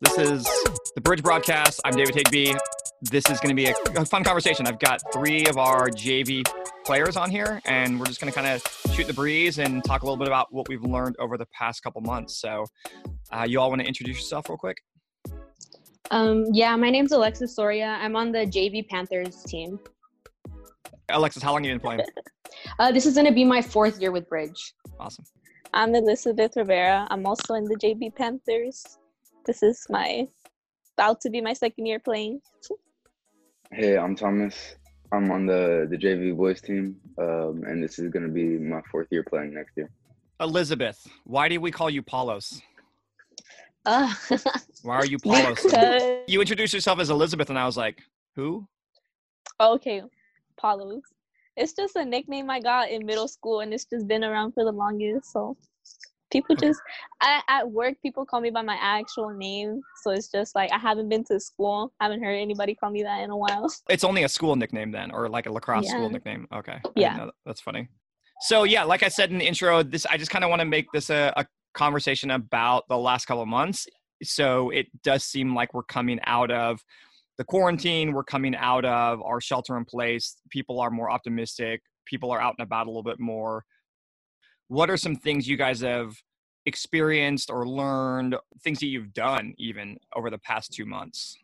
This is the Bridge broadcast. I'm David Higby. This is going to be a, a fun conversation. I've got three of our JV players on here, and we're just going to kind of shoot the breeze and talk a little bit about what we've learned over the past couple months. So, uh, you all want to introduce yourself real quick? Um, yeah, my name's Alexis Soria. I'm on the JV Panthers team. Alexis, how long have you been playing? Uh, this is going to be my fourth year with Bridge. Awesome. I'm Elizabeth Rivera. I'm also in the JV Panthers. This is my about to be my second year playing. Hey, I'm Thomas. I'm on the the JV boys team, um, and this is going to be my fourth year playing next year. Elizabeth, why do we call you Paulos? Uh, Why are you Paulos? Because- you introduced yourself as Elizabeth, and I was like, who? okay, Paulos. It's just a nickname I got in middle school, and it's just been around for the longest. So people just I, at work, people call me by my actual name. So it's just like I haven't been to school. I haven't heard anybody call me that in a while. It's only a school nickname then, or like a lacrosse school nickname. Okay. Yeah. that. That's funny. So yeah, like I said in the intro, this I just kind of want to make this a, a conversation about the last couple of months. So it does seem like we're coming out of the quarantine, we're coming out of our shelter in place. People are more optimistic. People are out and about a little bit more. What are some things you guys have experienced or learned, things that you've done even over the past two months?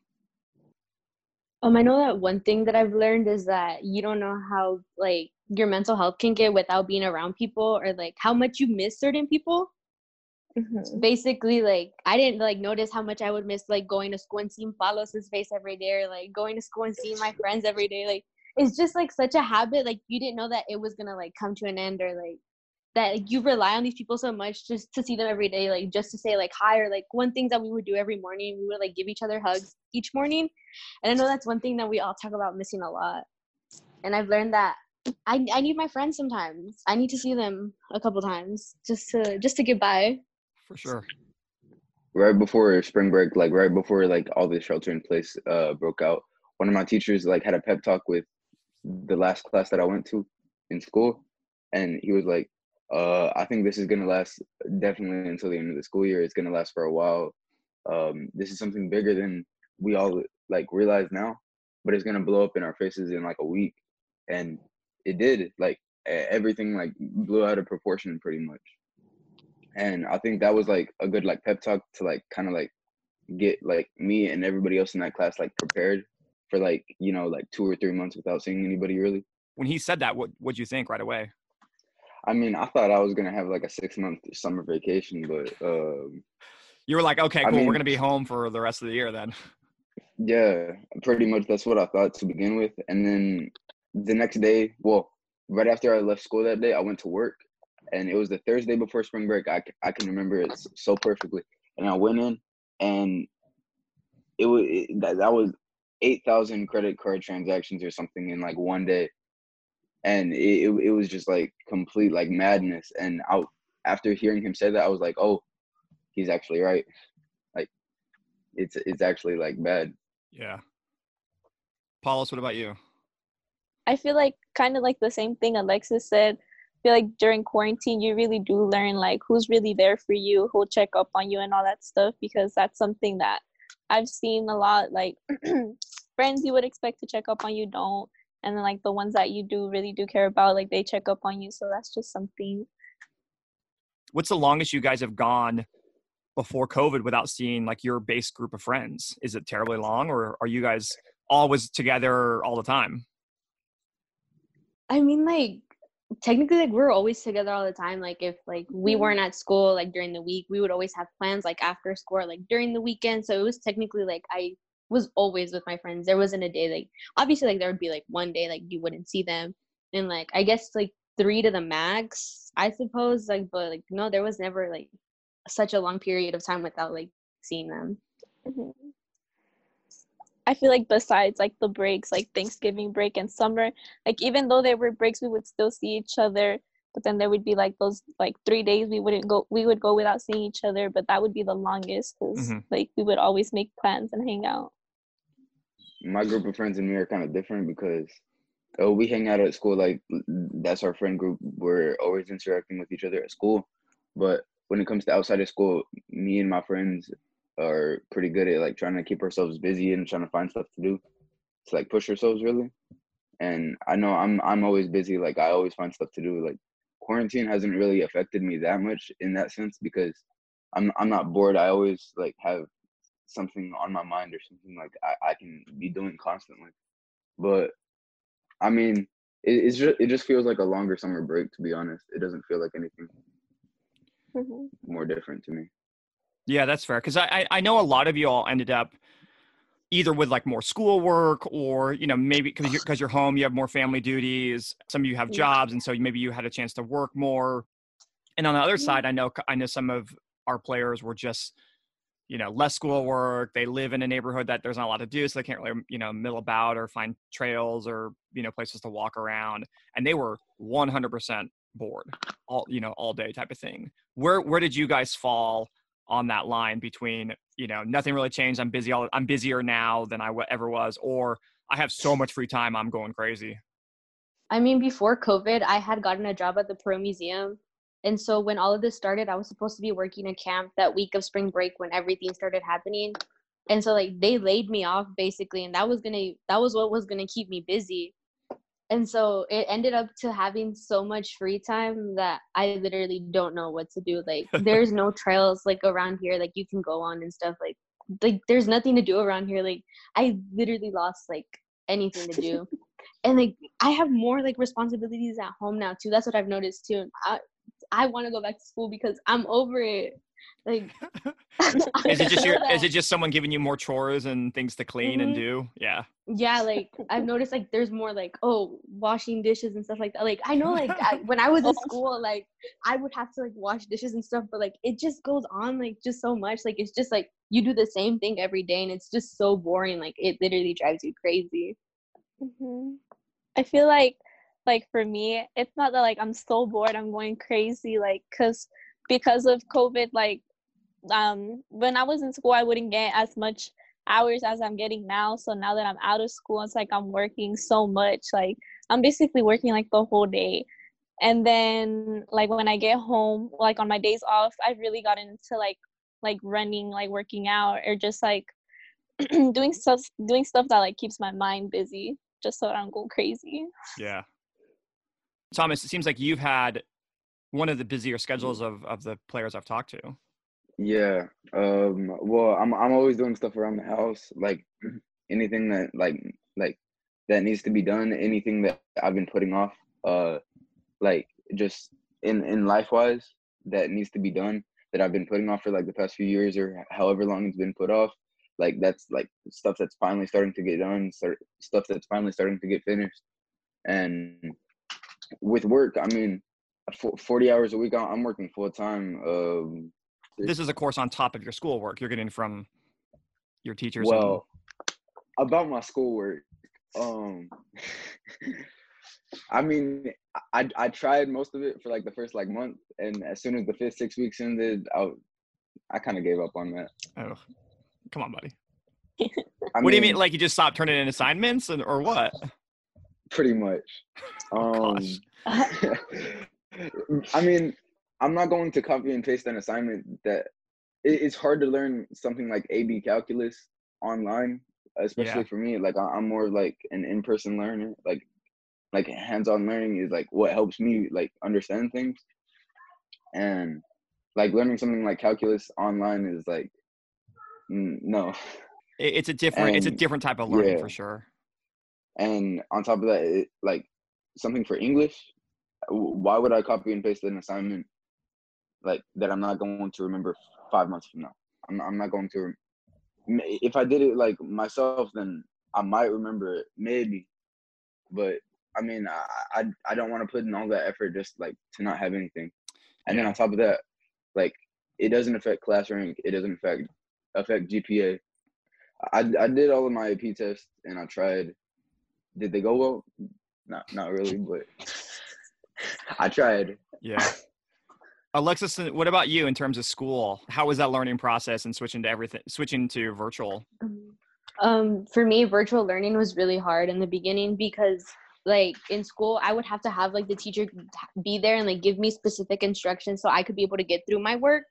um, I know that one thing that I've learned is that you don't know how like your mental health can get without being around people, or like how much you miss certain people. Mhm. Basically, like I didn't like notice how much I would miss like going to school and seeing Palos's face every day, or like going to school and seeing my friends every day. Like it's just like such a habit. Like you didn't know that it was gonna like come to an end, or like that like, you rely on these people so much just to see them every day, like just to say like hi, or like one thing that we would do every morning, we would like give each other hugs each morning. And I know that's one thing that we all talk about missing a lot. And I've learned that I I need my friends sometimes. I need to see them a couple times just to just to get by. For sure. Right before spring break, like right before like all the shelter in place uh, broke out, one of my teachers like had a pep talk with the last class that I went to in school, and he was like, uh, "I think this is gonna last definitely until the end of the school year. It's gonna last for a while. Um, this is something bigger than we all like realize now, but it's gonna blow up in our faces in like a week." And it did. Like everything like blew out of proportion pretty much and I think that was like a good like pep talk to like kind of like get like me and everybody else in that class like prepared for like you know like two or three months without seeing anybody really. When he said that, what what'd you think right away? I mean, I thought I was gonna have like a six month summer vacation, but um, You were like, okay, I cool. mean- we're gonna be home for the rest of the year then. yeah, pretty much that's what I thought to begin with. And then the next day, well, right after I left school that day, I went to work, and it was the Thursday before spring break. I, I can remember it so perfectly. And I went in, and it was it, that, that was eight thousand credit card transactions or something in like one day, and it, it it was just like complete like madness. And I after hearing him say that, I was like, oh, he's actually right. Like, it's it's actually like bad. Yeah. Paulus, what about you? I feel like kind of like the same thing Alexis said. I feel like during quarantine, you really do learn like who's really there for you, who'll check up on you, and all that stuff. Because that's something that I've seen a lot. Like friends you would expect to check up on you don't, and then like the ones that you do really do care about, like they check up on you. So that's just something. What's the longest you guys have gone before COVID without seeing like your base group of friends? Is it terribly long, or are you guys always together all the time? I mean, like technically, like we're always together all the time. Like if like we Mhm. weren't at school, like during the week, we would always have plans like after school, or, like during the weekend. So it was technically like I was always with my friends. There wasn't a day like obviously like there would be like one day like you wouldn't see them, and like I guess like three to the max, I suppose. Like but like no, there was never like such a long period of time without like seeing them. Mhm. I feel like besides like the breaks, like Thanksgiving break and summer, like even though there were breaks, we would still see each other. But then there would be like those like three days we wouldn't go, we would go without seeing each other. But that would be the longest because Mhm. like we would always make plans and hang out. my group of friends and me are kind of different because oh we hang out at school like that's our friend group we're always interacting with each other at school but when it comes to outside of school, me and my friends are pretty good at like trying to keep ourselves busy and trying to find stuff to do to like push ourselves really. And I know I'm I'm always busy. Like I always find stuff to do. Like quarantine hasn't really affected me that much in that sense because I'm I'm not bored. I always like have something on my mind or something like I, I can be doing constantly. But I mean, it, it's just it just feels like a longer summer break. To be honest, it doesn't feel like anything Mhm. more different to me. Yeah, that's fair. Because I, I I know a lot of you all ended up either with like more schoolwork or you know maybe because you're, 'cause you're home you have more family duties. Some of you have jobs, and so maybe you had a chance to work more. And on the other side, I know I know some of our players were just you know less schoolwork. They live in a neighborhood that there's not a lot to do, so they can't really you know mill about or find trails or you know places to walk around. And they were 100% bored all you know all day type of thing. Where where did you guys fall? On that line between you know nothing really changed i'm busy all i'm busier now than i ever was or i have so much free time i'm going crazy I mean, before COVID, I had gotten a job at the Perot Museum. And so when all of this started, I was supposed to be working a camp that week of spring break when everything started happening. And so like they laid me off basically, and that was gonna that was what was gonna keep me busy. And so it ended up to having so much free time that I literally don't know what to do. Like there's no trails like around here like you can go on and stuff like like there's nothing to do around here. Like I literally lost like anything to do. and like I have more like responsibilities at home now too. That's what I've noticed too. I I want to go back to school because I'm over it. Like is it just I your know is it just someone giving you more chores and things to clean and Mhm. do? Yeah. Yeah like i've noticed like there's more like oh washing dishes and stuff like that. Like i know like I, when i was in Oh. school like i would have to like wash dishes and stuff but like it just goes on like just so much. Like it's just like you do the same thing every day and it's just so boring. Like it literally drives you crazy. Hmm I feel like, like for me, it's not that like I'm so bored, I'm going crazy, like, cause because of COVID, like, um, when I was in school, I wouldn't get as much hours as I'm getting now. So now that I'm out of school, it's like I'm working so much, like I'm basically working like the whole day. And then like when I get home, like on my days off, I've really gotten into like like running, like working out, or just like doing stuff doing stuff that like keeps my mind busy just so I don't go crazy. yeah thomas it seems like you've had one of the busier schedules of of the players i've talked to Yeah. Um. Well, I'm I'm always doing stuff around the house, like anything that like like that needs to be done. Anything that I've been putting off. Uh, like just in in life wise that needs to be done that I've been putting off for like the past few years or however long it's been put off. Like that's like stuff that's finally starting to get done. Start, stuff that's finally starting to get finished. And with work, I mean, fo- forty hours a week. I'm working full time. Um, this is of course on top of your schoolwork you're getting from your teachers and- Well, about my schoolwork, um, I mean, I I tried most of it for like the first like month, and as soon as the fifth six weeks ended, I I kind of gave up on that. oh come on buddy what do you mean like you just stopped turning in assignments and or what Pretty much. Oh, Um, gosh. I mean, I'm not going to copy and paste an assignment that it, it's hard to learn something like AB calculus online, especially Yeah. for me. Like I, I'm more of like an in-person learner. Like like hands-on learning is like what helps me like understand things. And like learning something like calculus online is like mm, no. It- it's a different it's a different type of learning yeah. for sure And on top of that, it, like something for English, why would I copy and paste an assignment like that I'm not going to remember five months from now? I'm I'm not going to. If I did it like myself, then I might remember it, maybe. But I mean, I I, I don't want to put in all that effort just like to not have anything. And then on top of that, like it doesn't affect class rank. It doesn't affect affect GPA. I I did all of my AP tests and I tried. Did they go well? Not not really, but I tried. Yeah. Alexis, what about you in terms of school? How was that learning process and switching to everything, switching to virtual? um for me virtual learning was really hard in the beginning because like in school i would have to have like the teacher be there and like give me specific instructions so i could be able to get through my work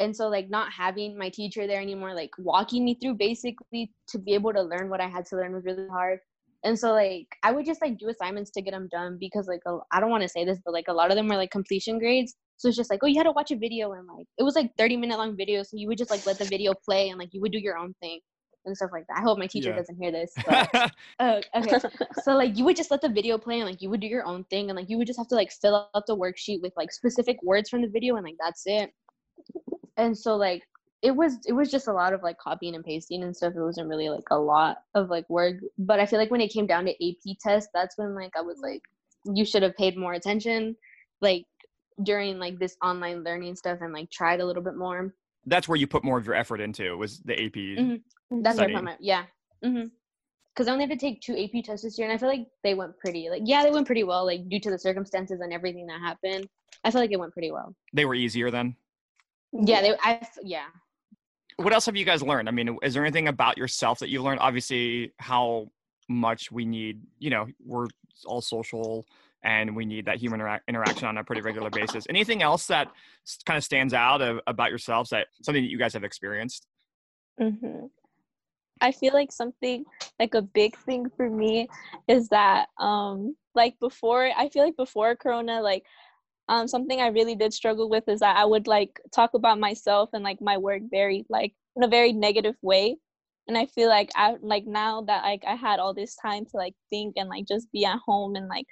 and so like not having my teacher there anymore like walking me through basically to be able to learn what i had to learn was really hard and so like i would just like do assignments to get them done because like I don't want to say this but like a lot of them were like completion grades so it's just like oh you had to watch a video and like it was like 30 minute long video so you would just like let the video play and like you would do your own thing and stuff like that. I hope my teacher yeah. doesn't hear this. But, uh, okay, so like you would just let the video play and like you would do your own thing and like you would just have to like fill out the worksheet with like specific words from the video and like that's it and so like it was it was just a lot of like copying and pasting and stuff it wasn't really like a lot of like work but i feel like when it came down to ap test that's when like i was like you should have paid more attention like during like this online learning stuff and like tried a little bit more that's where you put more of your effort into was the ap mm-hmm. that's where I put my yeah mm-hmm because I only had to take two AP tests this year, and I feel like they went pretty like yeah, they went pretty well, like due to the circumstances and everything that happened. I feel like it went pretty well. They were easier then. Yeah, they. I yeah. What else have you guys learned? I mean, is there anything about yourself that you learned? Obviously, how much we need. You know, we're all social and we need that human intera- interaction on a pretty regular basis. Anything else that kind of stands out of, about yourselves that something that you guys have experienced? Mm-hmm. I feel like something like a big thing for me is that um like before I feel like before corona like um, something I really did struggle with is that I would like talk about myself and like my work very like in a very negative way. And I feel like I like now that like I had all this time to like think and like just be at home and like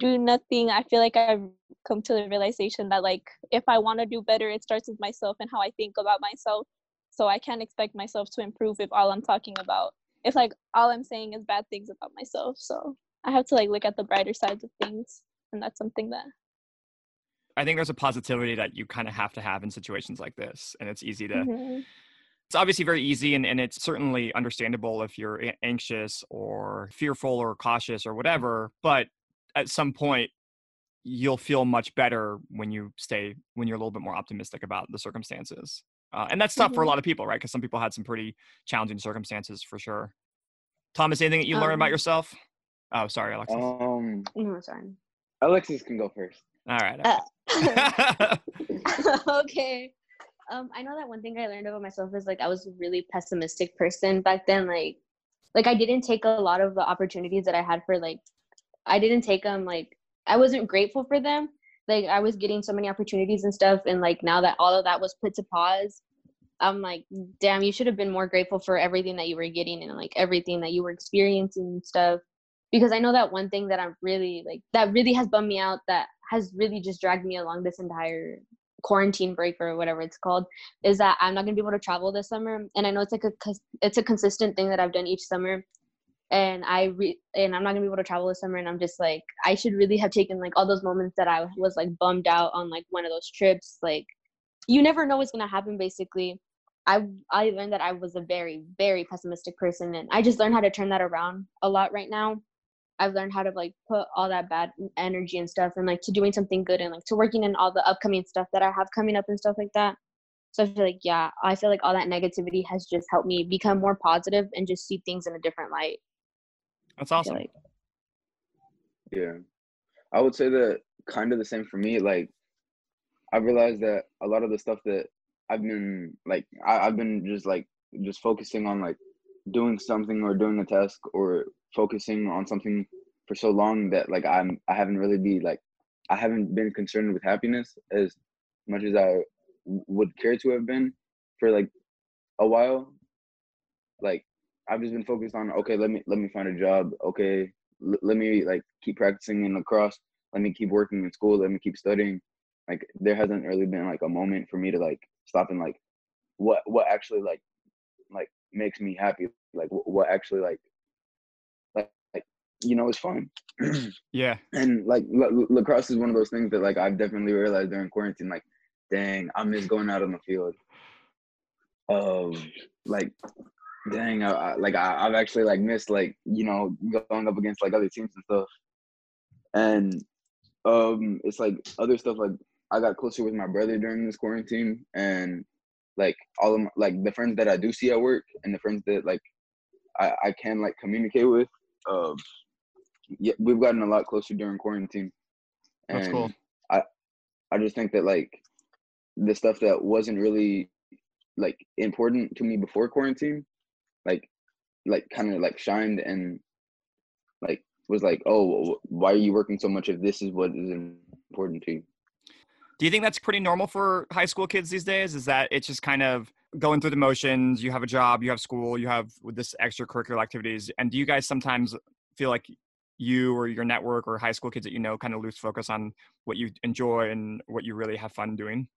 do nothing, I feel like I've come to the realization that like if I want to do better, it starts with myself and how I think about myself. So I can't expect myself to improve if all I'm talking about if like all I'm saying is bad things about myself. So I have to like look at the brighter sides of things. And that's something that I think there's a positivity that you kind of have to have in situations like this. And it's easy to, mm-hmm. it's obviously very easy and, and it's certainly understandable if you're anxious or fearful or cautious or whatever. But at some point, you'll feel much better when you stay, when you're a little bit more optimistic about the circumstances. Uh, and that's tough mm-hmm. for a mm-hmm. lot of people, right? Because some people had some pretty challenging circumstances for sure. Thomas, anything that you um, learned about um yourself? Oh, sorry, Alexis. Um, no, sorry. Alexis can go first. All right. Uh, okay. Um, I know that one thing I learned about myself is like I was a really pessimistic person back then. Like, like I didn't take a lot of the opportunities that I had for like, I didn't take them. Like, I wasn't grateful for them. Like, I was getting so many opportunities and stuff, and like now that all of that was put to pause, I'm like, damn, you should have been more grateful for everything that you were getting and like everything that you were experiencing and stuff. Because I know that one thing that I'm really like that really has bummed me out that has really just dragged me along this entire quarantine break or whatever it's called is that I'm not going to be able to travel this summer. And I know it's like a it's a consistent thing that I've done each summer. And I re- and I'm not going to be able to travel this summer. And I'm just like I should really have taken like all those moments that I was like bummed out on like one of those trips. Like you never know what's going to happen basically. I I learned that I was a very very pessimistic person. And I just learned how to turn that around a lot right now I've learned how to like put all that bad energy and stuff and like to doing something good and like to working in all the upcoming stuff that I have coming up and stuff like that. So I feel like yeah, I feel like all that negativity has just helped me become more positive and just see things in a different light. That's awesome. Like. Yeah. I would say that kind of the same for me. Like I realized that a lot of the stuff that I've been like I, I've been just like just focusing on like doing something or doing a task or focusing on something for so long that like I'm I haven't really be like I haven't been concerned with happiness as much as I would care to have been for like a while. Like I've just been focused on okay, let me let me find a job. Okay, l- let me like keep practicing in lacrosse. Let me keep working in school. Let me keep studying. Like there hasn't really been like a moment for me to like stop and like what what actually like like makes me happy. Like what actually like you know, it's fun. yeah. And like lacrosse is one of those things that like I've definitely realized during quarantine. Like, dang, I miss going out on the field. Um, like, dang, I, I like I, I've actually like missed like you know going up against like other teams and stuff. And um, it's like other stuff like I got closer with my brother during this quarantine, and like all of my, like the friends that I do see at work and the friends that like I, I can like communicate with. Um, yeah, we've gotten a lot closer during quarantine. That's cool. I I just think that like the stuff that wasn't really like important to me before quarantine, like like kind of like shined and like was like, oh, why are you working so much if this is what is important to you? Do you think that's pretty normal for high school kids these days? Is that it's just kind of going through the motions? You have a job, you have school, you have with this extracurricular activities, and do you guys sometimes feel like you or your network or high school kids that you know kind of lose focus on what you enjoy and what you really have fun doing?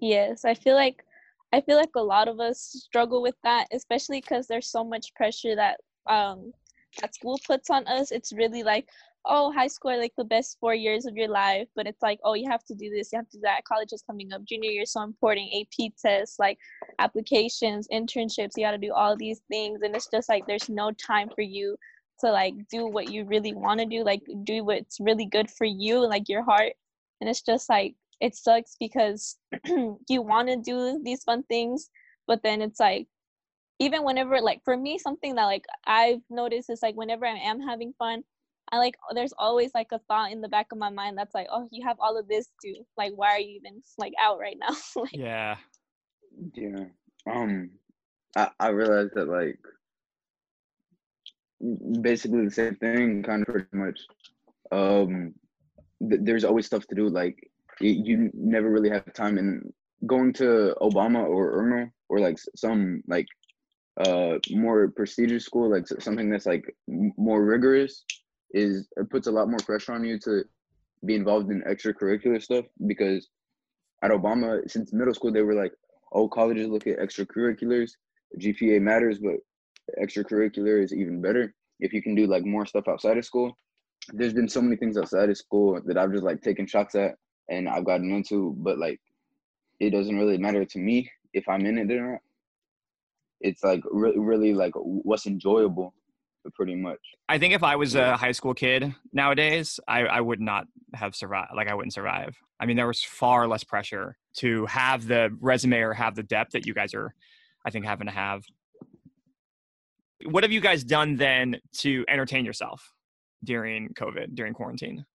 Yes, I feel like I feel like a lot of us struggle with that, especially because there's so much pressure that um that school puts on us. It's really like, oh, high school are like the best four years of your life, but it's like, oh, you have to do this, you have to do that. College is coming up, junior year so important. AP tests, like applications, internships, you got to do all these things, and it's just like there's no time for you to like do what you really want to do, like do what's really good for you, like your heart. And it's just like it sucks because you want to do these fun things but then it's like even whenever like for me something that like i've noticed is like whenever i am having fun i like there's always like a thought in the back of my mind that's like oh you have all of this too like why are you even like out right now like, Yeah. Yeah. Um I, I realized that like basically the same thing kind of pretty much. Um th- there's always stuff to do like y- you never really have time and going to Obama or Irma or like some like uh more prestigious school like something that's like m- more rigorous is it puts a lot more pressure on you to be involved in extracurricular stuff because at Obama since middle school they were like oh colleges look at extracurriculars GPA matters but extracurricular is even better. If you can do like more stuff outside of school there's been so many things outside of school that I've just like taken shots at and I've gotten into but like it doesn't really matter to me if I'm in it or not. It's like re- really like what's enjoyable pretty much I think if I was a high school kid nowadays, I, I would not have survived. Like I wouldn't survive. I mean, there was far less pressure to have the resume or have the depth that you guys are, I think, having to have. What have you guys done then to entertain yourself during COVID, during quarantine?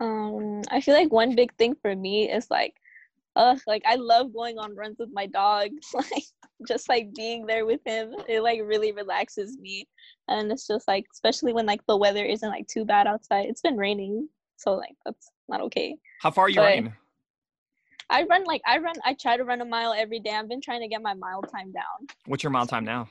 um i feel like one big thing for me is like Ugh, like I love going on runs with my dog. Like just like being there with him, it like really relaxes me. And it's just like, especially when like the weather isn't like too bad outside. It's been raining, so like that's not okay. How far are you But- running? I run like I run. I try to run a mile every day. I've been trying to get my mile time down. What's your mile time now?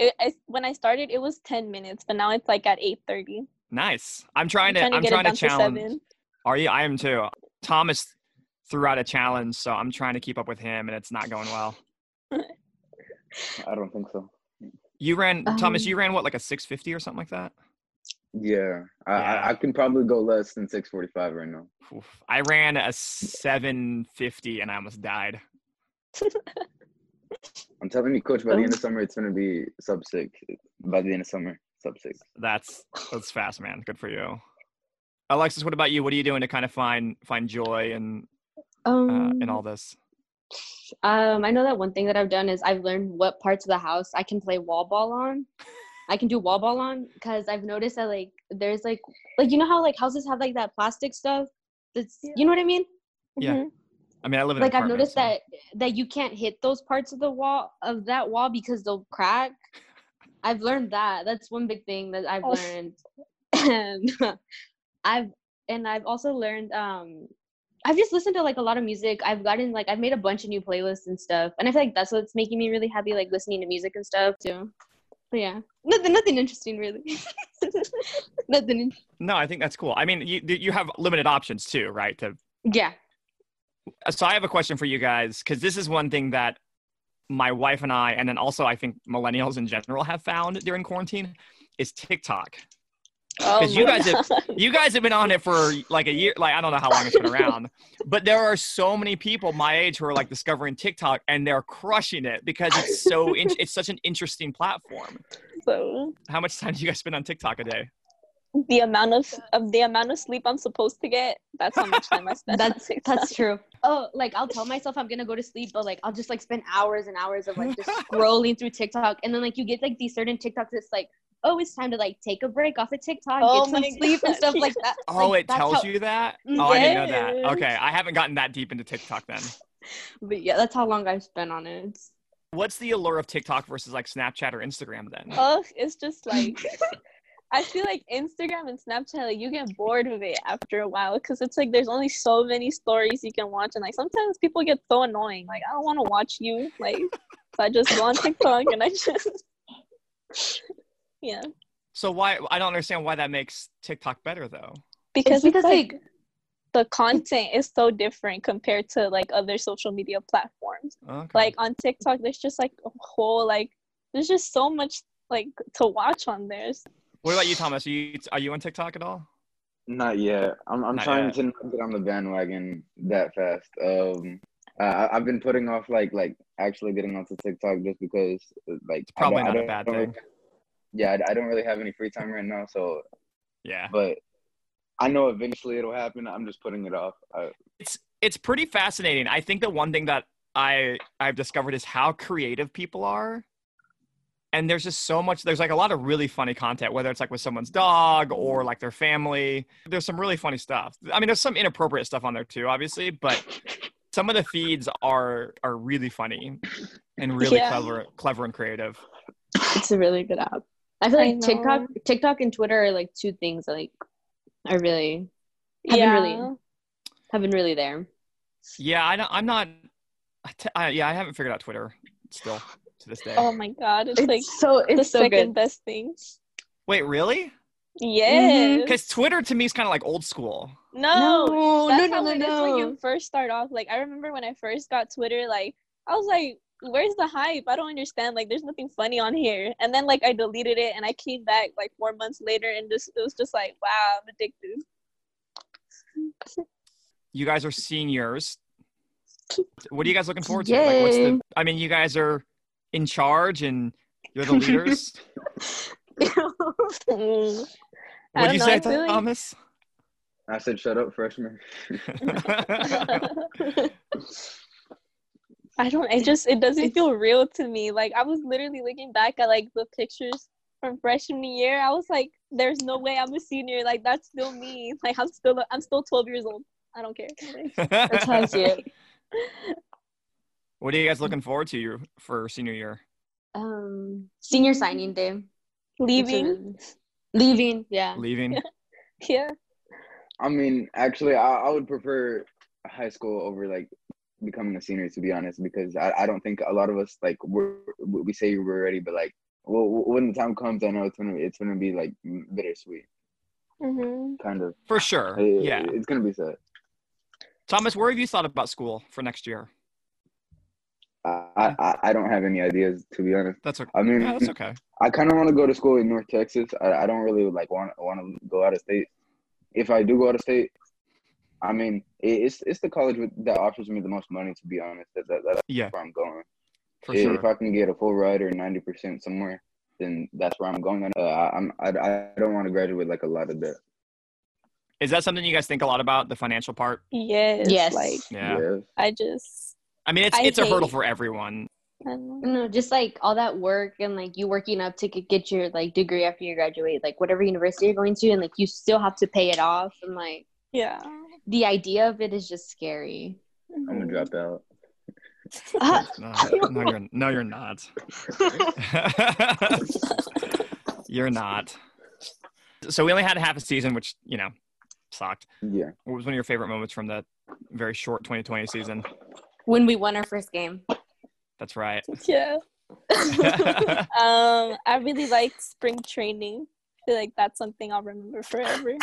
It, I, when I started, it was ten minutes, but now it's like at eight thirty. Nice. I'm trying to. trying to I'm trying to challenge. to seven. Are you? I am too. Thomas threw out a challenge, so I'm trying to keep up with him, and it's not going well. I don't think so You ran, Thomas. Um, You ran what, like a 650 or something like that? yeah I, Yeah. I, I can probably go less than 645 right now Oof. I ran a 750 and I almost died. I'm telling you coach by the end of summer it's going to be sub six by the end of summer sub six That's that's fast, man. Good for you. Alexis, what about you? What are you doing to kind of find find joy and Um, uh, in all this? um, I know that one thing that I've done is I've learned what parts of the house I can play wall ball on. I can do wall ball on because I've noticed that like there's like like you know how like houses have like that plastic stuff. That's Yeah. you know what I mean. Yeah. Mhm. I mean, I live in Like I've noticed so- that that you can't hit those parts of the wall of that wall because they'll crack. I've learned that. That's one big thing that I've Oh. learned. And I've and I've also learned um I've just listened to like a lot of music. I've gotten like I've made a bunch of new playlists and stuff. And I feel like that's what's making me really happy, like listening to music and stuff too. But yeah. Nothing nothing interesting really. nothing in- No, I think that's cool. I mean, you you have limited options too, right? To yeah. Uh, so I have a question for you guys because this is one thing that my wife and I, and then also I think millennials in general have found during quarantine is TikTok. Oh 'Cause you my guys have- You guys have been on it for like a year, like I don't know how long it's been around, but there are so many people my age who are like discovering TikTok and they're crushing it because it's so in- it's such an interesting platform. so How much time do you guys spend on TikTok a day? the amount of of the amount of sleep I'm supposed to get, that's how much time I spend. That's TikTok. that's true. oh, like I'll tell myself I'm gonna go to sleep, but like I'll just like spend hours and hours of like just scrolling through TikTok, and then like you get like these certain TikToks that's like, oh, it's time to like take a break off of TikTok, Oh get some my sleep and stuff like that. Oh, Like, it tells how- you that? Mm-hmm. Oh, I didn't know that. Okay, I haven't gotten that deep into TikTok then. But yeah, that's how long I've spent on it. It's- What's the allure of TikTok versus like Snapchat or Instagram then? Oh, it's just like I feel like Instagram and Snapchat, like you get bored of it after a while because it's like there's only so many stories you can watch, and like sometimes people get so annoying. Like I don't want to watch you, like so I just go on TikTok and I just yeah So why I don't understand why that makes TikTok better though. because it's because like like the content is so different compared to like other social media platforms. Okay. Like on TikTok, there's just like a whole like there's just so much like to watch on there. what about you, Thomas? Are you are you on TikTok at all? Not yet. I'm I'm Not trying yet. to not get on the bandwagon that fast. Um, I, I've been putting off like like actually getting onto TikTok just because like It's probably I don't- not a I bad don't really- thing. Yeah, I, I don't really have any free time right now, so Yeah. but I know eventually it'll happen. I'm just putting it off. I, It's it's pretty fascinating. I think the one thing that I I've discovered is how creative people are. And there's just so much there's like a lot of really funny content whether it's like with someone's dog or like their family. There's some really funny stuff. I mean there's some inappropriate stuff on there too obviously, but some of the feeds are are really funny and really Yeah. clever clever and creative. it's a really good app. I feel I like TikTok. TikTok and Twitter are like two things that, like I really haven't yeah. really have been really there. Yeah, I don't, I'm not I t- I, yeah, I haven't figured out Twitter still to this day. Oh my god, it's, It's like so the it's so second good. best thing. Wait, really? Yes. Mm-hmm. Because Twitter to me is kind of like old school. no, no, that's no, how no, it no, is when no. you first start off. Like I remember when I first got Twitter, like I was like, "Where's the hype? I don't understand. Like, there's nothing funny on here." And then like I deleted it, and I came back like four months later, and just it was just like, "Wow, I'm addicted." You guys are seniors. What are you guys looking forward to? Like, what's the? I mean, you guys are in charge and you're the leaders. What'd don't you know, say, I feel like- Thomas? I said shut up, freshman. I don't. It just it doesn't feel real to me. Like I was literally looking back at like the pictures from freshman year. I was like, "There's no way I'm a senior. Like that's still me. Like I'm still I'm still 12 years old. I don't care." That's how I see it. What are you guys looking forward to your, for senior year? Um, senior signing day. Leaving. Leaving, yeah. Leaving? Yeah. I mean, actually, I, I would prefer high school over like becoming a senior, to be honest, because I, I don't think a lot of us like we're, we say we're ready, but like well, when the time comes, I know it's gonna it's gonna be like bittersweet, hmm kind of. For sure. It- Yeah. it's gonna be sad. Thomas, where have you thought about school for next year? I, I I don't have any ideas, to be honest. That's okay. I mean, Yeah, that's okay. I kind of want to go to school in North Texas. I, I don't really like want want to go out of state. If I do go out of state, I mean it's it's the college that offers me the most money. To be honest, that, that that's Yeah, where I'm going. for if, sure. if I can get a full ride or ninety percent somewhere, then that's where I'm going. Uh, I, I'm I, I don't want to graduate like a lot of debt. Is that something you guys think a lot about, the financial part? Yes. Yes. Like Yeah. Yes. I just. I mean, it's I it's a hurdle for everyone. I don't know. No, just like all that work and like you working up to get your like degree after you graduate, like whatever university you're going to, and like you still have to pay it off, and like Yeah. The idea of it is just scary. I'm gonna drop out. Ah. no, no, you're no, you're not. you're not. So we only had half a season, which you know sucked. Yeah. What was one of your favorite moments from that very short 2020 season? When we won our first game. That's right. Yeah. Um, I really liked spring training. I feel like that's something I'll remember forever.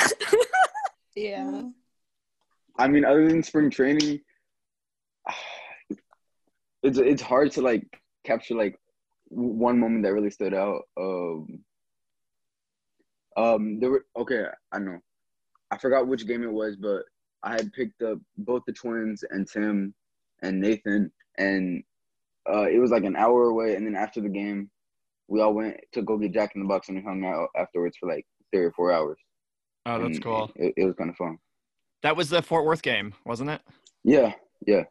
Yeah. I mean, other than spring training, it's it's hard to like capture like one moment that really stood out. Um, um, there were okay. I know, I forgot which game it was, but I had picked up both the twins and Tim and Nathan, and uh, it was like an hour away. And then after the game, we all went to go get Jack in the Box and we hung out afterwards for like three or four hours. Oh, that's And cool. It, it was kind of fun. That was the Fort Worth game, wasn't it? Yeah, yeah.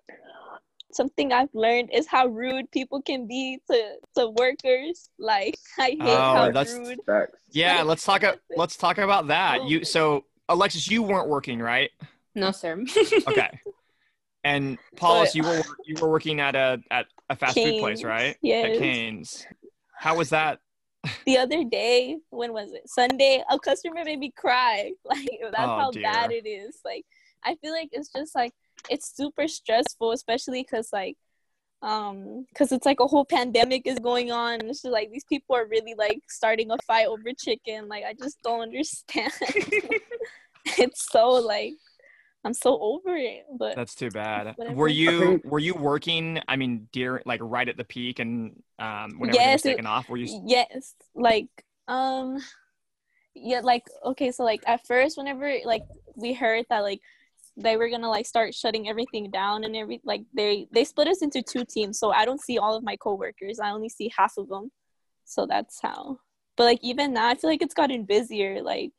Something I've learned is how rude people can be to to workers. Like I hate Oh, how that's- rude. Facts. Yeah, let's talk. Let's talk about that. You oh. so Alexis, you weren't working, right? No, sir. Okay. And Paulus, But- you were you were working at a at a fast food place, Cane's, right? At yes. Canes. How was that? The other day when was it? Sunday a customer made me cry. Like that's Oh, how dear. bad it is. Like i feel like it's just like it's super stressful especially because like um because it's like a whole pandemic is going on. And it's just like these people are really like starting a fight over chicken. Like i just don't understand. It's so like i'm so over it but That's too bad. Whatever. Were you were you working? I mean, dear, like right at the peak, and um, whenever Yes, it was it- taken off, were you? yes like um yeah like okay so like at first whenever like we heard that like they were gonna like start shutting everything down and every like they they split us into two teams so i don't see all of my coworkers i only see half of them so that's how but like even now i feel like it's gotten busier like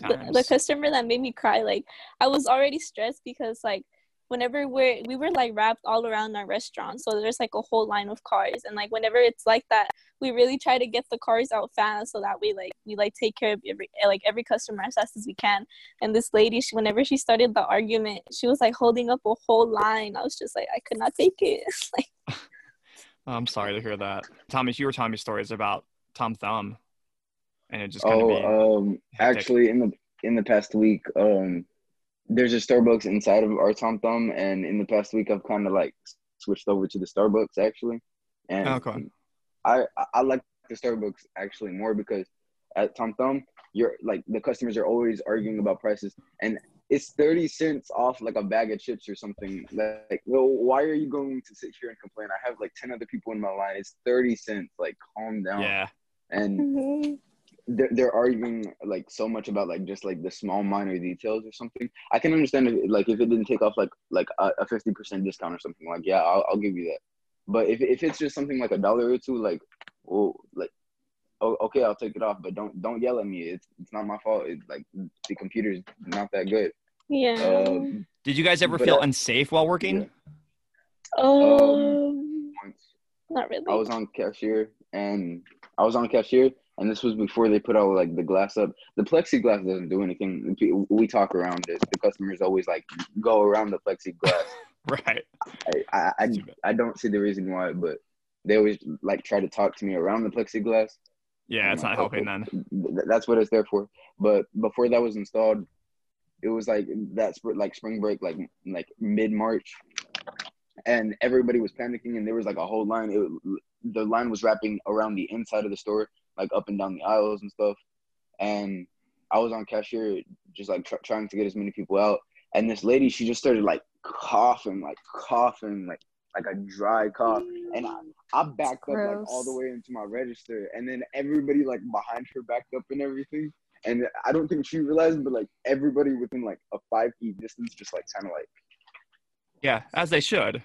the, the customer that made me cry like i was already stressed because like whenever we're we were like wrapped all around our restaurant so there's like a whole line of cars and like whenever it's like that we really try to get the cars out fast so that we like we like take care of every like every customer as fast as we can. And this lady she, whenever she started the argument she was like holding up a whole line. I was just like i could not take it. Like I'm sorry to hear that, Thomas. You were telling me stories about Tom Thumb, and it just kind be. Oh, um, hectic. actually, in the in the past week, um, there's a Starbucks inside of our Tom Thumb, and in the past week, I've kind of like switched over to the Starbucks actually, and Okay. I I- I like the Starbucks actually more because at Tom Thumb, you're like the customers are always arguing about prices, and it's thirty cents off like a bag of chips or something. Like, well, why are you going to sit here and complain? I have like ten other people in my line. It's thirty cents. Like, calm down. yeah, And they're, they're arguing like so much about like just like the small minor details or something. I can understand if like if it didn't take off like like a, a 50% discount or something like yeah I'll, I'll give you that. But if, if it's just something like a dollar or two like well like oh, okay i'll take it off but don't don't yell at me. It's it's not my fault. It's like the computer's not that good. Yeah. Um, Did you guys ever feel uh, unsafe while working? yeah. um once. not really. I was on cashier and I was on cashier and this was before they put all like the glass up. The plexiglass doesn't do anything. We talk around it. The customers always like go around the plexiglass. Right. I, I, I, I don't see the reason why, but they always like try to talk to me around the plexiglass. Yeah, it's not helping okay, then. That's what it's there for. But before that was installed, it was like that sp- like spring break, like like mid March, and everybody was panicking, and there was like a whole line. It, the line was wrapping around the inside of the store, like up and down the aisles and stuff. And I was on cashier, just like tr- trying to get as many people out. And this lady, she just started like coughing, like coughing, like like a dry cough. And I, I backed up like all the way into my register, and then everybody like behind her backed up and everything. And I don't think she realized, but like everybody within like a five feet distance, just like kind of like Yeah, as they should.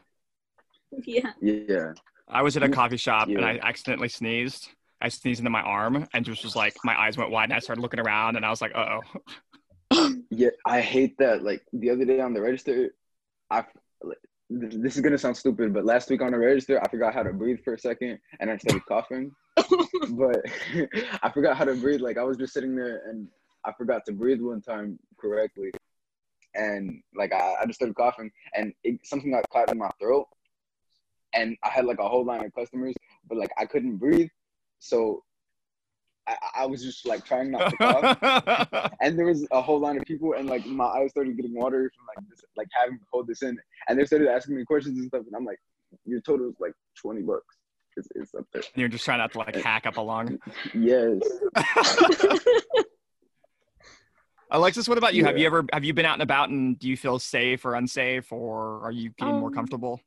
yeah yeah. I was at a coffee shop and I accidentally sneezed. I sneezed into my arm and just was like, my eyes went wide and I started looking around and I was like, uh oh. Yeah, I hate that. Like the other day on the register, I this is gonna sound stupid, but last week on the register, I forgot how to breathe for a second, and I started coughing. but I forgot how to breathe. Like I was just sitting there, and I forgot to breathe one time correctly, and like I, I just started coughing, and it, something got caught in my throat, and I had like a whole line of customers, but like I couldn't breathe, so I, I was just like trying not to cough and there was a whole line of people, and like my eyes started getting watery from like this, like having to hold this in, and they started asking me questions and stuff, and I'm like, your total is like twenty bucks. It's, it's up there. You're just trying not to like hack up a lung. Yes. Alexis, what about you? Have you ever have you been out and about and do you feel safe or unsafe or are you getting more Um, comfortable?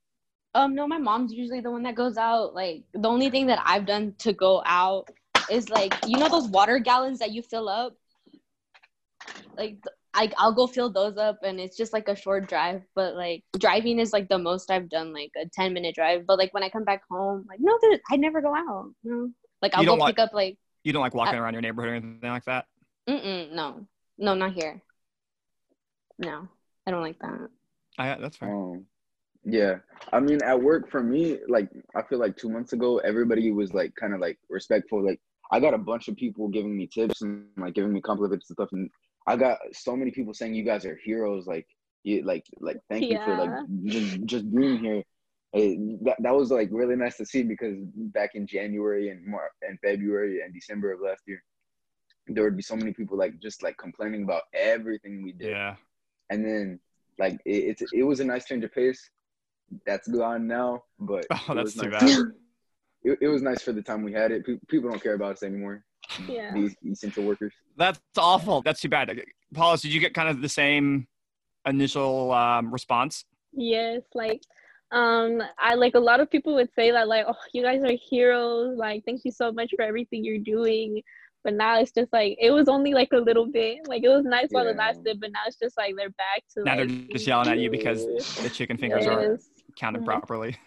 Um, no, my mom's usually the one that goes out. Like the only thing that I've done to go out is like you know those water gallons that you fill up. Like I I'll go fill those up, and it's just like a short drive. But like driving is like the most I've done, like a ten minute drive. But like when I come back home, like no, there, I never go out. No, like I'll go like- pick up like You don't like walking around your neighborhood or anything like that? mm no, no, not here. No, I don't like that. I, that's fair. Um, Yeah. I mean, at work for me, like I feel like two months ago, everybody was like kind of like respectful. Like I got a bunch of people giving me tips and like giving me compliments and stuff, and I got so many people saying you guys are heroes. Like you, like like thank you for like just just being here. It, that that was like really nice to see because back in January and Mar- and February and December of last year, there would be so many people like just like complaining about everything we did. Yeah. And then like it, it's it was a nice change of pace. That's gone now, but oh, that's too nice. bad. It, it was nice for the time we had it. People don't care about us anymore. Yeah. These essential workers. That's awful. That's too bad. Paulus, did you get kind of the same initial um, response? Yes, like um I like a lot of people would say that like oh you guys are heroes like thank you so much for everything you're doing but now it's just like it was only like a little bit like it was nice while it lasted but now it's just like they're back to Now they're just yelling at you because the chicken fingers aren't yes. Counted Mhm. properly.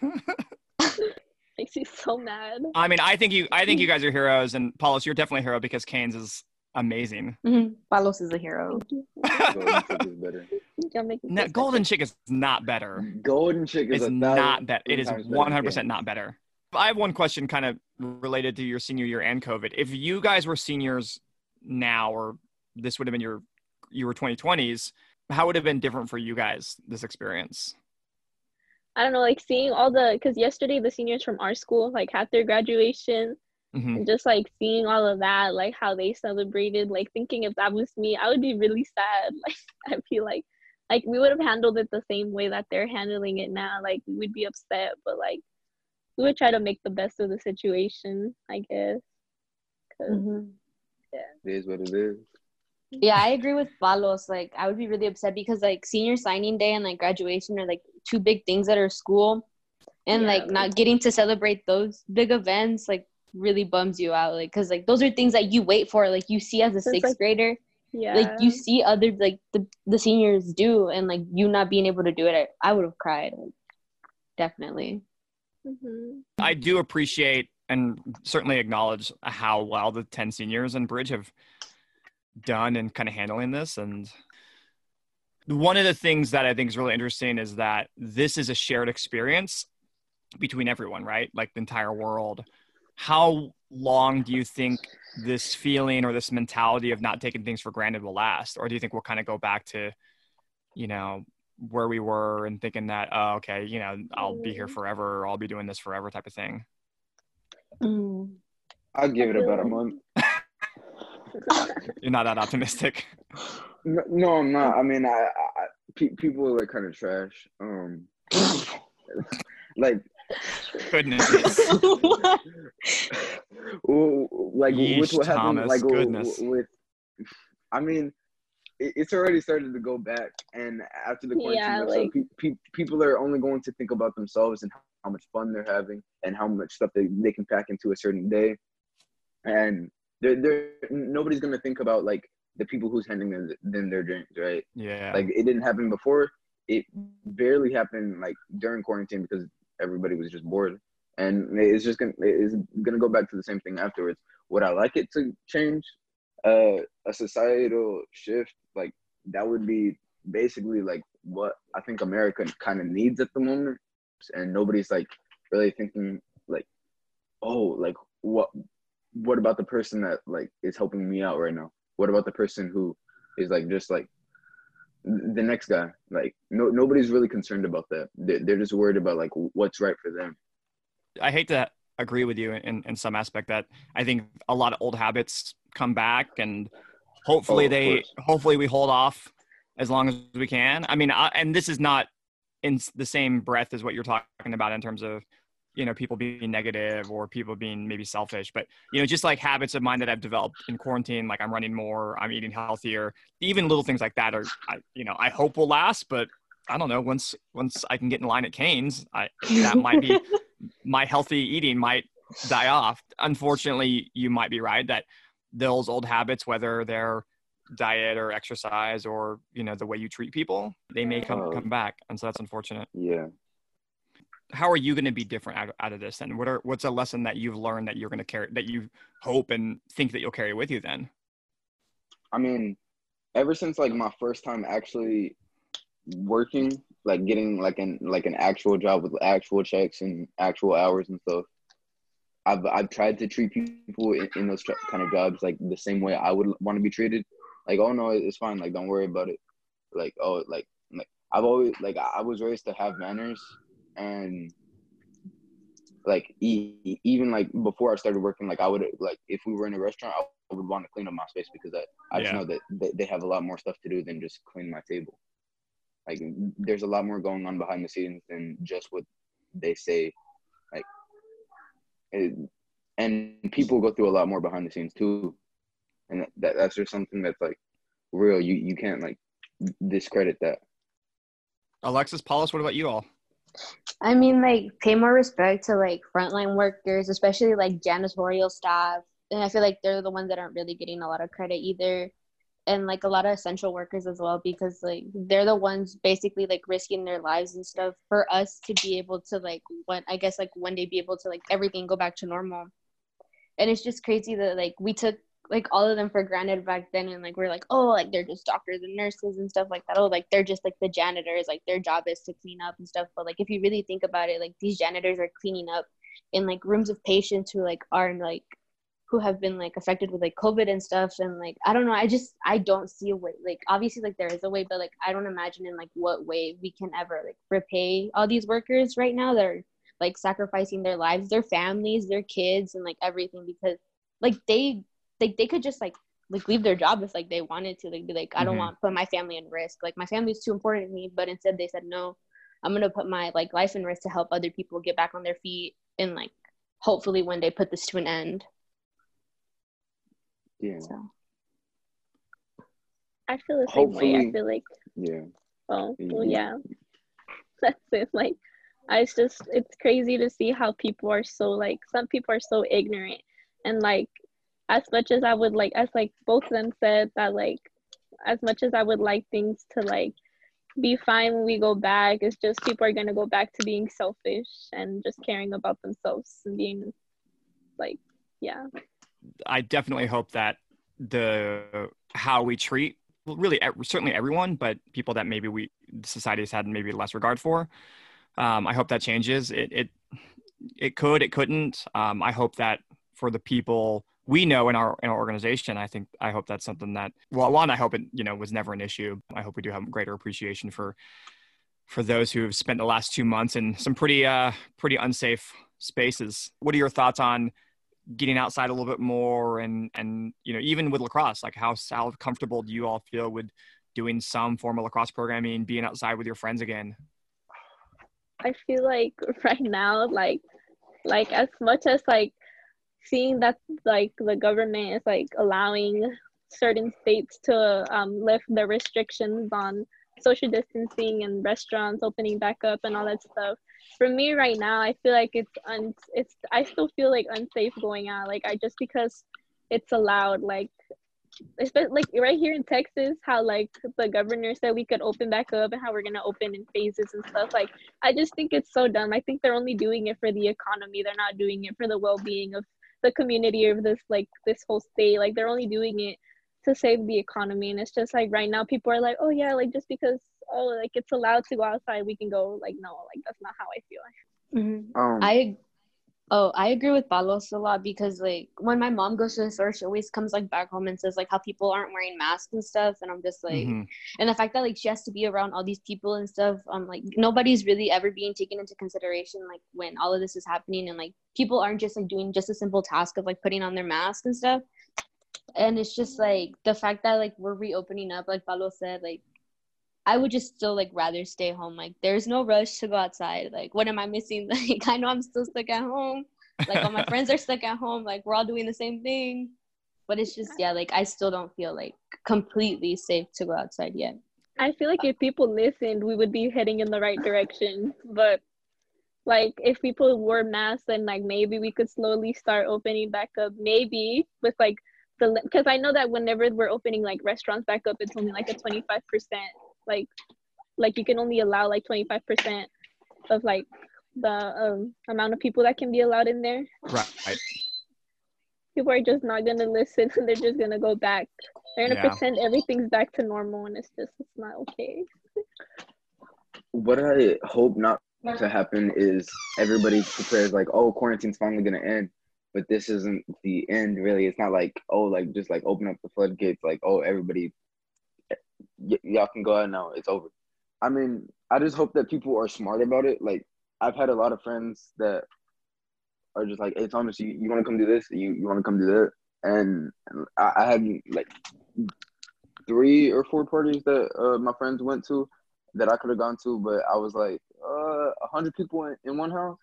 makes me so mad I mean, I think you, I think you guys are heroes, and Paulus, you're definitely a hero because Canes is amazing. Mhm. Palos is a hero. Golden chick is better. Y'all make me No, Golden Chick is not better. Golden chick is not better. It is times better than 100 percent Canes. not better. I have one question, kind of related to your senior year and COVID. If you guys were seniors now, or this would have been your, you were 2020s, how would it have been different for you guys this experience? I don't know, like seeing all the because yesterday the seniors from our school like had their graduation hmm and just like seeing all of that, like how they celebrated, like thinking if that was me, I would be really sad. Like I feel like like we would have handled it the same way that they're handling it now. Like we would be upset, but like we would try to make the best of the situation, I guess. 'Cause- Mhm. It is what it is. Yeah, I agree with Palos. Like, I would be really upset because like senior signing day and like graduation are like two big things at our school, and Yeah, like like- not getting to celebrate those big events like really bums you out. Like, cause like those are things that you wait for. Like you see as a So sixth like- grader, yeah. like you see other like the the seniors do, and like you not being able to do it, I, I would have cried. Like, definitely. Mhm. I do appreciate and certainly acknowledge how well the 10 seniors and Bridge have done in kind of handling this. And one of the things that I think is really interesting is that this is a shared experience between everyone, right? Like the entire world. How long do you think this feeling or this mentality of not taking things for granted will last? Or do you think we'll kind of go back to, you know, where we were and thinking that, oh, okay, you know, I'll be here Mm. forever or I'll be doing this forever type of thing? Mm. I'll give it about a like- month. You're not that optimistic. No, no, I'm not. I mean, I, I I- pe- people are like kind of trash. Um, like, Goodness. w- like with Yeesh, what happened, Thomas, like goodness. with. I mean, it, it's already started to go back, and after the quarantine, Yeah, like, so pe- pe- people are only going to think about themselves and how much fun they're having, and how much stuff they, they can pack into a certain day, and they're, they're nobody's gonna think about like the people who's handing them, them their drinks, right? Yeah. Like it didn't happen before. It barely happened like during quarantine because everybody was just bored, and it's just gonna it's gonna go back to the same thing afterwards. Would I like it to change? Uh, a societal shift like that would be basically like what I think America kind of needs at the moment, and nobody's like really thinking like, oh, like what what about the person that like is helping me out right now? What about the person who is like just like the next guy? Like no nobody's really concerned about that. They're, they're just worried about like what's right for them. I hate to agree with you in, in some aspect that I think a lot of old habits come back and hopefully Oh, they course. hopefully we hold off as long as we can. I mean, I, and this is not in the same breath as what you're talking about in terms of you know people being negative or people being maybe selfish but you know just like habits of mine that i've developed in quarantine like i'm running more i'm eating healthier even little things like that are I, you know i hope will last but i don't know once once i can get in line at canes i that might be my healthy eating might die off unfortunately you might be right that those old habits whether they're diet or exercise or you know the way you treat people they may come Oh. come back and so that's unfortunate Yeah. How are you going to be different out, out of this and what are what's a lesson that you've learned that you're going to carry that you hope and think that you'll carry with you then I mean, ever since like my first time actually working like getting like an like an actual job with actual checks and actual hours and stuff. I've I've tried to treat people in, in those kind of jobs like the same way I would want to be treated. Like, oh no, it's fine. Like, don't worry about it. Like, oh, like, like I've always like I was raised to have manners, and like e- even like before I started working, like I would like if we were in a restaurant, I would want to clean up my space because I, I just know that they, they have a lot more stuff to do than just clean my table. Like there's a lot more going on behind the scenes than just what they say. Like, it, and people go through a lot more behind the scenes too, and that that's just something that's like real. You you can't like discredit that. Alexis, Paulus, what about you all? I mean, like, pay more respect to like frontline workers, especially like janitorial staff. And I feel like they're the ones that aren't really getting a lot of credit either. And like a lot of essential workers as well, because like they're the ones basically like risking their lives and stuff for us to be able to like what I guess like one day be able to like everything go back to normal. And it's just crazy that like we took like all of them for granted back then and like we're like oh like they're just doctors and nurses and stuff like that. Oh like they're just like the janitors like their job is to clean up and stuff. But like if you really think about it like these janitors are cleaning up in like rooms of patients who like are like who have been like affected with like covid and stuff. And like i don't know i just i don't see a way like obviously like there is a way but like i don't imagine in like what way we can ever like repay all these workers right now that are like sacrificing their lives their families their kids and like everything because like they like they could just like like leave their job if like they wanted to like be like i don't mm-hmm. want to put my family in risk. Like my family is too important to me but instead they said no i'm gonna put my like life in risk to help other people get back on their feet and like hopefully one day put this to an end. Yeah. So. i feel the same hopefully, way. I feel like yeah. Oh well yeah. that's it. Like I it's just it's crazy to see how people are so like some people are so ignorant and like as much as I would like, as like both of them said that like, as much as I would like things to like be fine when we go back, it's just people are gonna go back to being selfish and just caring about themselves and being like, yeah. I definitely hope that the how we treat really certainly everyone, but people that maybe we society has had maybe less regard for. Um, I hope that changes. It it it could, it couldn't. Um, I hope that for the people we know in our in our organization i think i hope that's something that well one i hope it you know was never an issue. I hope we do have greater appreciation for for those who have spent the last two months in some pretty uh pretty unsafe spaces. What are your thoughts on getting outside a little bit more and and you know even with lacrosse like how how comfortable do you all feel with doing some form of lacrosse programming being outside with your friends again? I feel like right now like like as much as like seeing that like the government is like allowing certain states to um, lift the restrictions on social distancing and restaurants opening back up and all that stuff. For me right now i feel like it's un it's i still feel like unsafe going out like i just because it's allowed like especially like right here in texas how like the governor said we could open back up and how we're gonna open in phases and stuff like i just think it's so dumb. I think they're only doing it for the economy. They're not doing it for the well-being of the community of this like this whole state like they're only doing it to save the economy and it's just like right now people are like oh yeah like just because oh like it's allowed to go outside we can go like no like that's not how i feel mm-hmm. um, i Oh, I agree with Palos a lot because like when my mom goes to the store, she always comes like back home and says like how people aren't wearing masks and stuff, and I'm just like, mm-hmm. and the fact that like she has to be around all these people and stuff, I'm like nobody's really ever being taken into consideration like when all of this is happening, and like people aren't just like doing just a simple task of like putting on their mask and stuff, and it's just like the fact that like we're reopening up, like Paolo said, like I would just still like rather stay home. Like there's no rush to go outside. Like what am I missing? Like I know I'm still stuck at home. Like all my friends are stuck at home. Like we're all doing the same thing. But it's just yeah, like I still don't feel like completely safe to go outside yet. I feel like if people listened, we would be heading in the right direction. But like if people wore masks, then like maybe we could slowly start opening back up. Maybe with like the because I know that whenever we're opening like restaurants back up, it's only like a twenty five percent like like you can only allow like 25% of like the um, amount of people that can be allowed in there right people are just not gonna listen and they're just gonna go back they're gonna yeah. pretend everything's back to normal and it's just it's not okay what I hope not to happen is everybody prepares like, oh, quarantine's finally gonna end, but this isn't the end really. It's not like oh, like just like open up the floodgates, like oh, everybody, y- y'all can go out now. It's over. I mean, I just hope that people are smart about it. Like I've had a lot of friends that are just like, hey Thomas, you, you want to come do this? You you want to come do that? And I, I had like three or four parties that uh, my friends went to that I could have gone to, but I was like, uh, a hundred people in, in one house.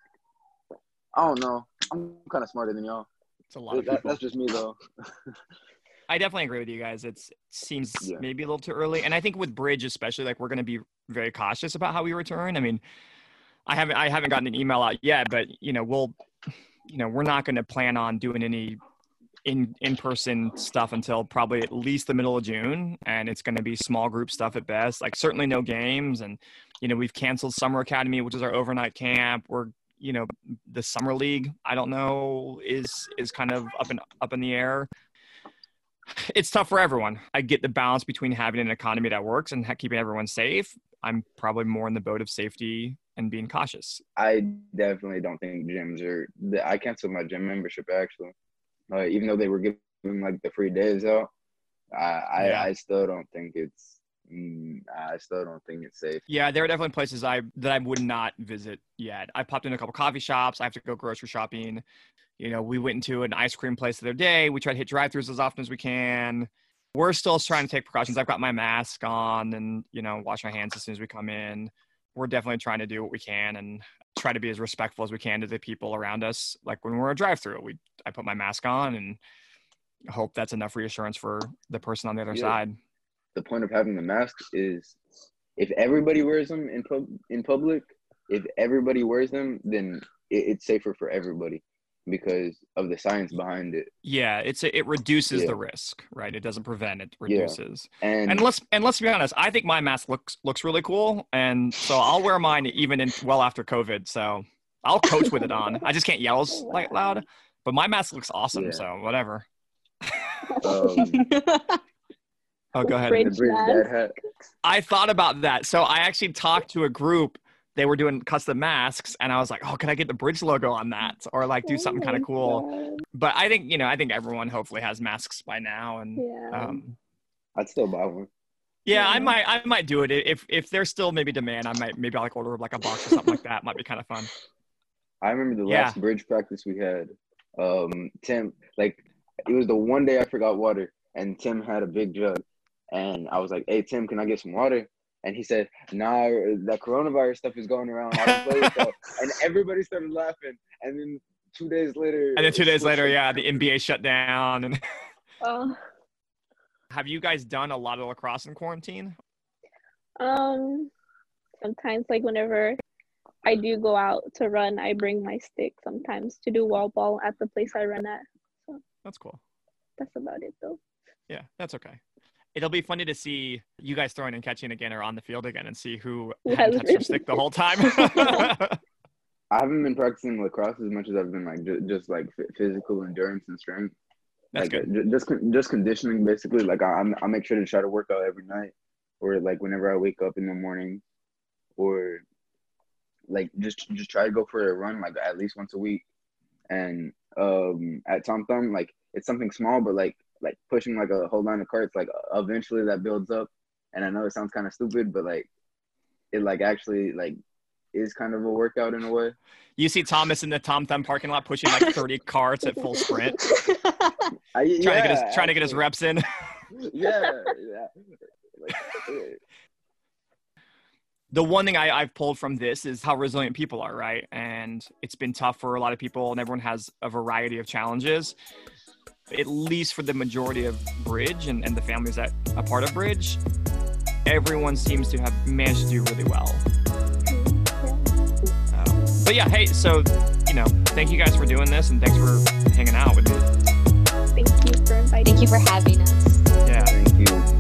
I don't know. I'm kind of smarter than y'all. It's a lot of That- people. that's just me though. I definitely agree with you guys. It's, it seems Yeah. maybe a little too early, and I think with Bridge especially, like we're going to be very cautious about how we return. I mean, I haven't I haven't gotten an email out yet, but you know we'll, you know, we're not going to plan on doing any in in person stuff until probably at least the middle of June, and it's going to be small group stuff at best. Like certainly no games, and you know we've canceled Summer Academy, which is our overnight camp. We're you know the summer league. I don't know is is kind of up in up in the air it's tough for everyone. I get the balance between having an economy that works and keeping everyone safe. I'm probably more in the boat of safety and being cautious. I definitely don't think gyms are. the- I canceled my gym membership actually, uh, even though they were giving like the free days out. I I, I still don't think it's. Mm, I still don't think it's safe. Yeah, there are definitely places I that I would not visit yet. I popped in a couple coffee shops. I have to go grocery shopping. You know, we went into an ice cream place the other day. We try to hit drive-throughs as often as we can. We're still trying to take precautions. I've got my mask on and you know wash my hands as soon as we come in. We're definitely trying to do what we can and try to be as respectful as we can to the people around us. Like when we're a drive-through, we I put my mask on and hope that's enough reassurance for the person on the other Yeah. side. The point of having the masks is if everybody wears them in pub in public, if everybody wears them, then it, it's safer for everybody because of the science behind it. Yeah, it's a, it reduces Yeah. the risk, right? It doesn't prevent it, Yeah. reduces. And, And let's and let's be honest, I think my mask looks looks really cool, and so I'll wear mine even in well after COVID. So I'll coach with it on. I just can't yell as like loud, but my mask looks awesome. Yeah. So whatever. um, Oh, go ahead. Bridge the bridge dad mask. hat. I thought about that. So I actually talked to a group. They were doing custom masks, and I was like, "Oh, can I get the bridge logo on that, or like do Oh something kind of cool?" God. But I think you know, I think everyone hopefully has masks by now, and Yeah. um, I'd still buy one. Yeah, I might I might do it if if there's still maybe demand. I might maybe I'll like order like a box or something like that. Might be kind of fun. I remember the Yeah. last bridge practice we had. Um, Tim, like, it was the one day I forgot water, and Tim had a big jug, and I was like, "Hey, Tim, can I get some water?" And he said, "Nah, that coronavirus stuff is going around. Play with and everybody started laughing, and then two days later, And then two days later, yeah, the NBA shut down. And Oh. have you guys done a lot of lacrosse in quarantine? Um, sometimes like whenever I do go out to run, I bring my stick sometimes to do wall ball at the place I run at. So that's cool. That's about it though. Yeah, that's okay. It'll be funny to see you guys throwing and catching again or on the field again and see who Who has touched their stick the whole time. I haven't been practicing lacrosse as much as I've been like ju- just like f- physical endurance and strength. that's like good. ju- just con- just conditioning basically. Like I I'm- I make sure to try to work out every night, or like whenever I wake up in the morning, or like just just try to go for a run like at least once a week. And um at Tom Thumb, like it's something small, but like like pushing like a whole line of carts, like eventually that builds up. And I know it sounds kind of stupid, but like it like actually like is kind of a workout in a way. You see Thomas in the Tom Thumb parking lot pushing like 30 carts at full sprint, I, trying to get his yeah, trying to get his reps in. yeah, yeah. Like, the one thing I, I've pulled from this is how resilient people are, right? And it's been tough for a lot of people, and everyone has a variety of challenges. At least for the majority of Bridge and, and the families that are part of Bridge, everyone seems to have managed to do really well. Um, but yeah, hey, so, you know, thank you guys for doing this, and thanks for hanging out with me. Thank you for inviting Thank you for having us.